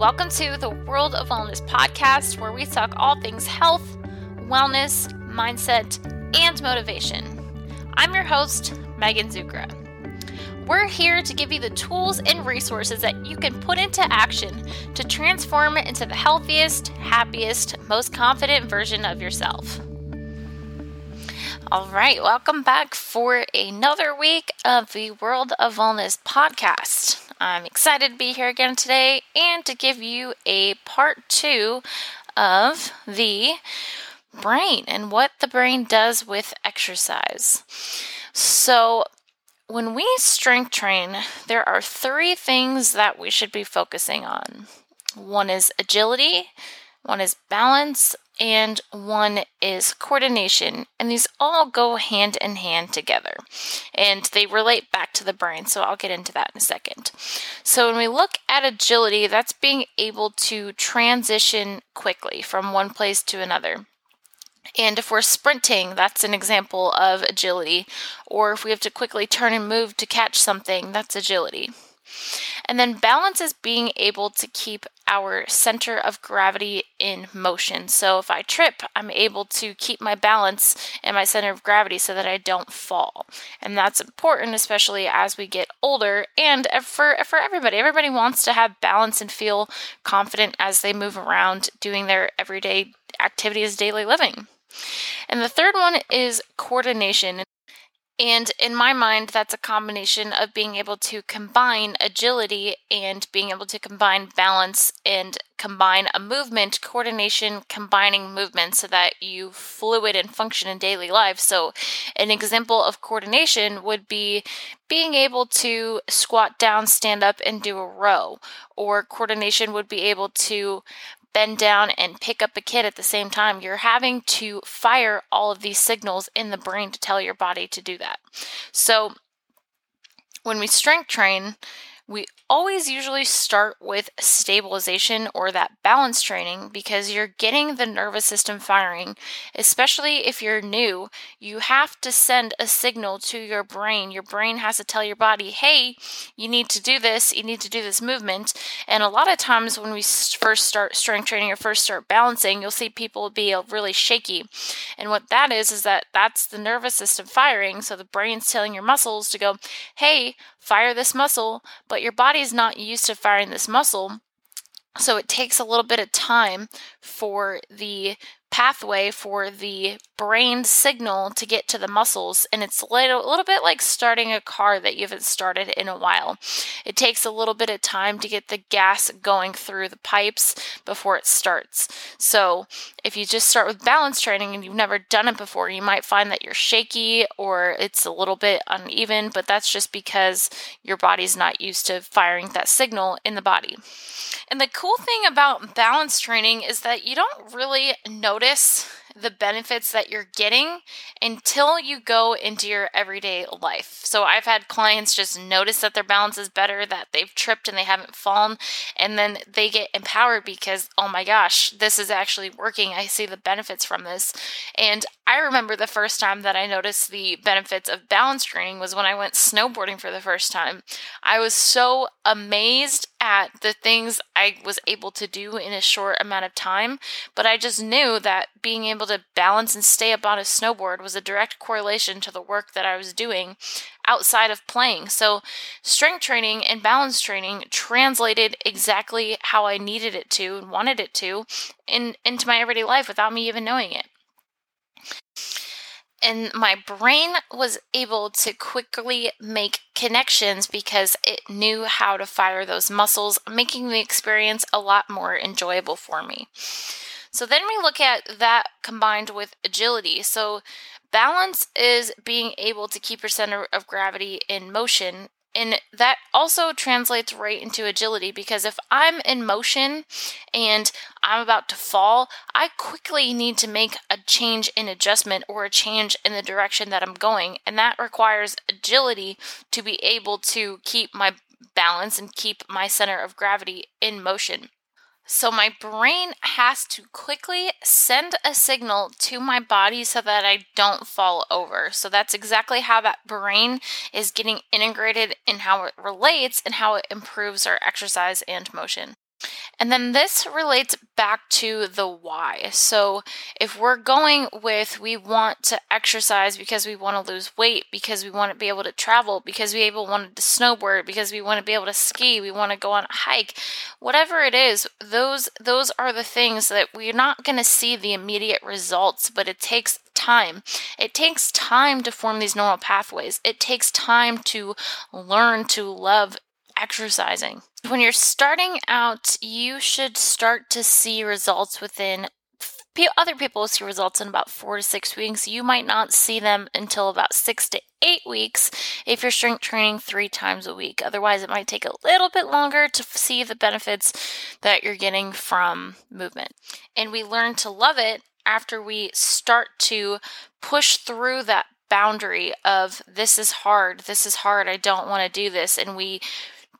welcome to the World of Wellness podcast, where we talk all things health, wellness, mindset, and motivation. I'm your host, Megan Zukra. We're here to give you the tools and resources that you can put into action to transform into the healthiest, happiest, most confident version of yourself. All right, welcome back for another week of the World of Wellness podcast. I'm excited to be here again today and to give you a part two of the brain and what the brain does with exercise. So, when we strength train, there are three things that we should be focusing on one is agility, one is balance, and one is coordination. And these all go hand in hand together and they relate back to the brain. So I'll get into that in a second. So when we look at agility, that's being able to transition quickly from one place to another. And if we're sprinting, that's an example of agility. Or if we have to quickly turn and move to catch something, that's agility. And then balance is being able to keep our center of gravity in motion. So if I trip, I'm able to keep my balance and my center of gravity so that I don't fall. And that's important, especially as we get older and for, for everybody. Everybody wants to have balance and feel confident as they move around doing their everyday activities, daily living. And the third one is coordination. And in my mind, that's a combination of being able to combine agility and being able to combine balance and combine a movement, coordination, combining movement so that you fluid and function in daily life. So, an example of coordination would be being able to squat down, stand up, and do a row. Or coordination would be able to bend down and pick up a kid at the same time. You're having to fire all of these signals in the brain to tell your body to do that. So, when we strength train, we always usually start with stabilization or that balance training because you're getting the nervous system firing. Especially if you're new, you have to send a signal to your brain. Your brain has to tell your body, hey, you need to do this, you need to do this movement. And a lot of times when we first start strength training or first start balancing, you'll see people be uh, really shaky. And what that is, is that that's the nervous system firing. So the brain's telling your muscles to go, hey, fire this muscle, but your body's not used to firing this muscle. So it takes a little bit of time for the pathway for the brain signal to get to the muscles and it's a little, a little bit like starting a car that you haven't started in a while. It takes a little bit of time to get the gas going through the pipes before it starts. So if you just start with balance training and you've never done it before you might find that you're shaky or it's a little bit uneven but that's just because your body's not used to firing that signal in the body. And the cool thing about balance training is that you don't really notice the benefits that you're getting until you go into your everyday life. So I've had clients just notice that their balance is better, that they've tripped and they haven't fallen, and then they get empowered because, oh my gosh, this is actually working. I see the benefits from this. And I remember the first time that I noticed the benefits of balance training was when I went snowboarding for the first time. I was so amazed at the things I was able to do in a short amount of time, but I just knew that being able to balance and stay up on a snowboard was a direct correlation to the work that I was doing outside of playing. So, strength training and balance training translated exactly how I needed it to and wanted it to in, into my everyday life without me even knowing it and my brain was able to quickly make connections because it knew how to fire those muscles, making the experience a lot more enjoyable for me. So then we look at that combined with agility. So balance is being able to keep your center of gravity in motion and that also translates right into agility because if I'm in motion and I'm about to fall, I quickly need to make a change in adjustment or a change in the direction that I'm going. And that requires agility to be able to keep my balance and keep my center of gravity in motion. So my brain has to quickly send a signal to my body so that I don't fall over. So that's exactly how that brain is getting integrated in how it relates and how it improves our exercise and motion. And then this relates back to the why. So if we're going with we want to exercise because we want to lose weight, because we want to be able to travel, because we able wanted to snowboard, because we want to be able to ski, we want to go on a hike, whatever it is, those those are the things that we're not going to see the immediate results, but it takes time. It takes time to form these neural pathways. It takes time to learn to love exercising. When you're starting out, you should start to see results within other people see results in about four to six weeks. You might not see them until about six to eight weeks if you're strength training three times a week. Otherwise, it might take a little bit longer to see the benefits that you're getting from movement. And we learn to love it after we start to push through that boundary of this is hard, this is hard, I don't want to do this, and we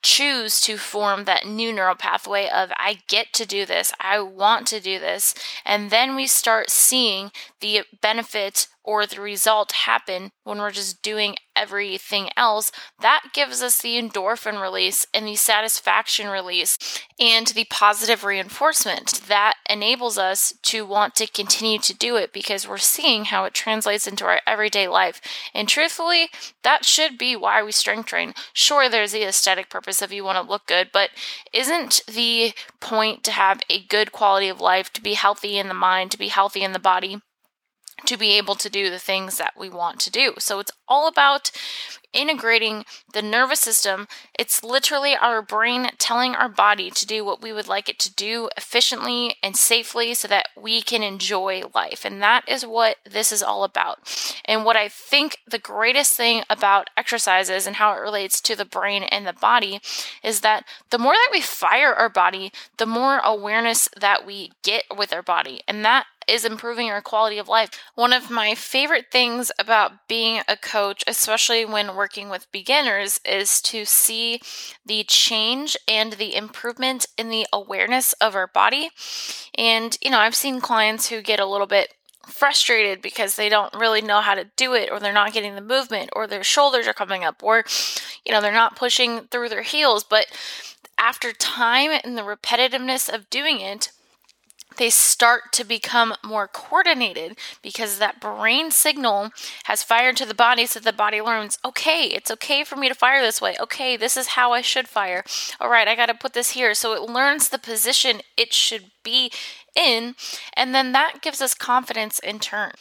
choose to form that new neural pathway of I get to do this, I want to do this, and then we start seeing the benefit or the result happen when we're just doing everything else, that gives us the endorphin release and the satisfaction release and the positive reinforcement that enables us to want to continue to do it because we're seeing how it translates into our everyday life. And truthfully, that should be why we strength train. Sure, there's the aesthetic purpose of you want to look good, but isn't the point to have a good quality of life, to be healthy in the mind, to be healthy in the body? To be able to do the things that we want to do. So it's all about integrating the nervous system. It's literally our brain telling our body to do what we would like it to do efficiently and safely so that we can enjoy life. And that is what this is all about. And what I think the greatest thing about exercises and how it relates to the brain and the body is that the more that we fire our body, the more awareness that we get with our body. And that is improving our quality of life. One of my favorite things about being a coach, especially when working with beginners, is to see the change and the improvement in the awareness of our body. And, you know, I've seen clients who get a little bit frustrated because they don't really know how to do it or they're not getting the movement or their shoulders are coming up or you know they're not pushing through their heels but after time and the repetitiveness of doing it they start to become more coordinated because that brain signal has fired to the body so the body learns okay it's okay for me to fire this way. Okay this is how i should fire. All right i got to put this here. So it learns the position it should be in and then that gives us confidence in turn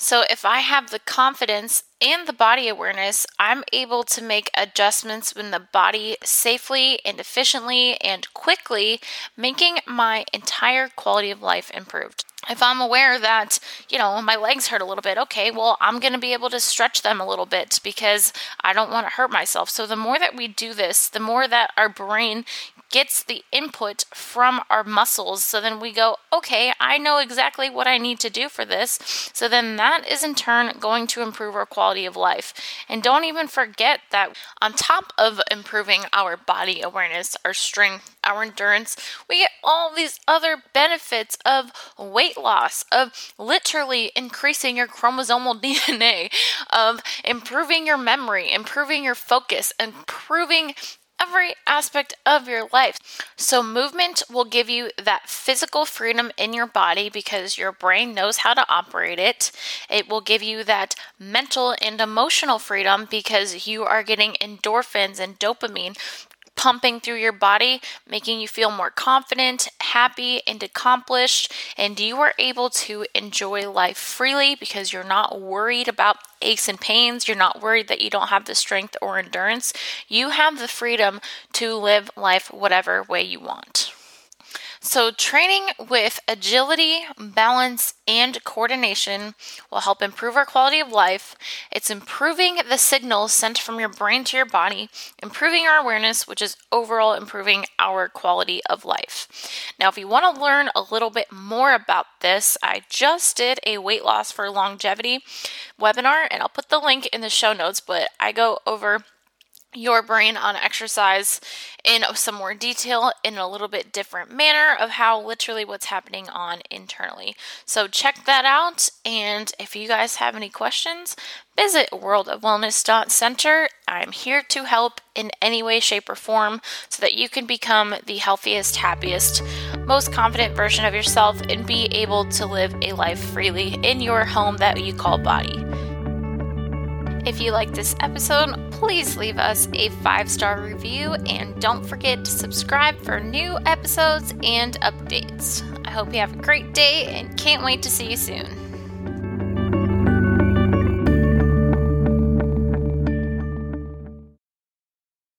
so if I have the confidence and the body awareness, I'm able to make adjustments in the body safely and efficiently and quickly, making my entire quality of life improved. If I'm aware that, you know, my legs hurt a little bit, okay, well, I'm going to be able to stretch them a little bit because I don't want to hurt myself. So the more that we do this, the more that our brain gets the input from our muscles. So then we go, okay, I know exactly what I need to do for this. So then that is in turn going to improve our quality of life. And don't even forget that on top of improving our body awareness, our strength, our endurance, we get all these other benefits of weight loss, of literally increasing your chromosomal DNA, of improving your memory, improving your focus, improving every aspect of your life. So, movement will give you that physical freedom in your body because your brain knows how to operate it. It will give you that mental and emotional freedom because you are getting endorphins and dopamine pumping through your body, making you feel more confident, happy, and accomplished. And you are able to enjoy life freely because you're not worried about aches and pains. You're not worried that you don't have the strength or endurance. You have the freedom to live life whatever way you want. So, training with agility, balance, and coordination will help improve our quality of life. It's improving the signals sent from your brain to your body, improving our awareness, which is overall improving our quality of life. Now, if you want to learn a little bit more about this, I just did a weight loss for longevity webinar, and I'll put the link in the show notes, but I go over your brain on exercise in some more detail in a little bit different manner of how literally what's happening on internally. So check that out and if you guys have any questions, visit worldofwellness.center. I'm here to help in any way shape or form so that you can become the healthiest, happiest most confident version of yourself and be able to live a life freely in your home that you call body. If you like this episode, please leave us a five star review and don't forget to subscribe for new episodes and updates. I hope you have a great day and can't wait to see you soon.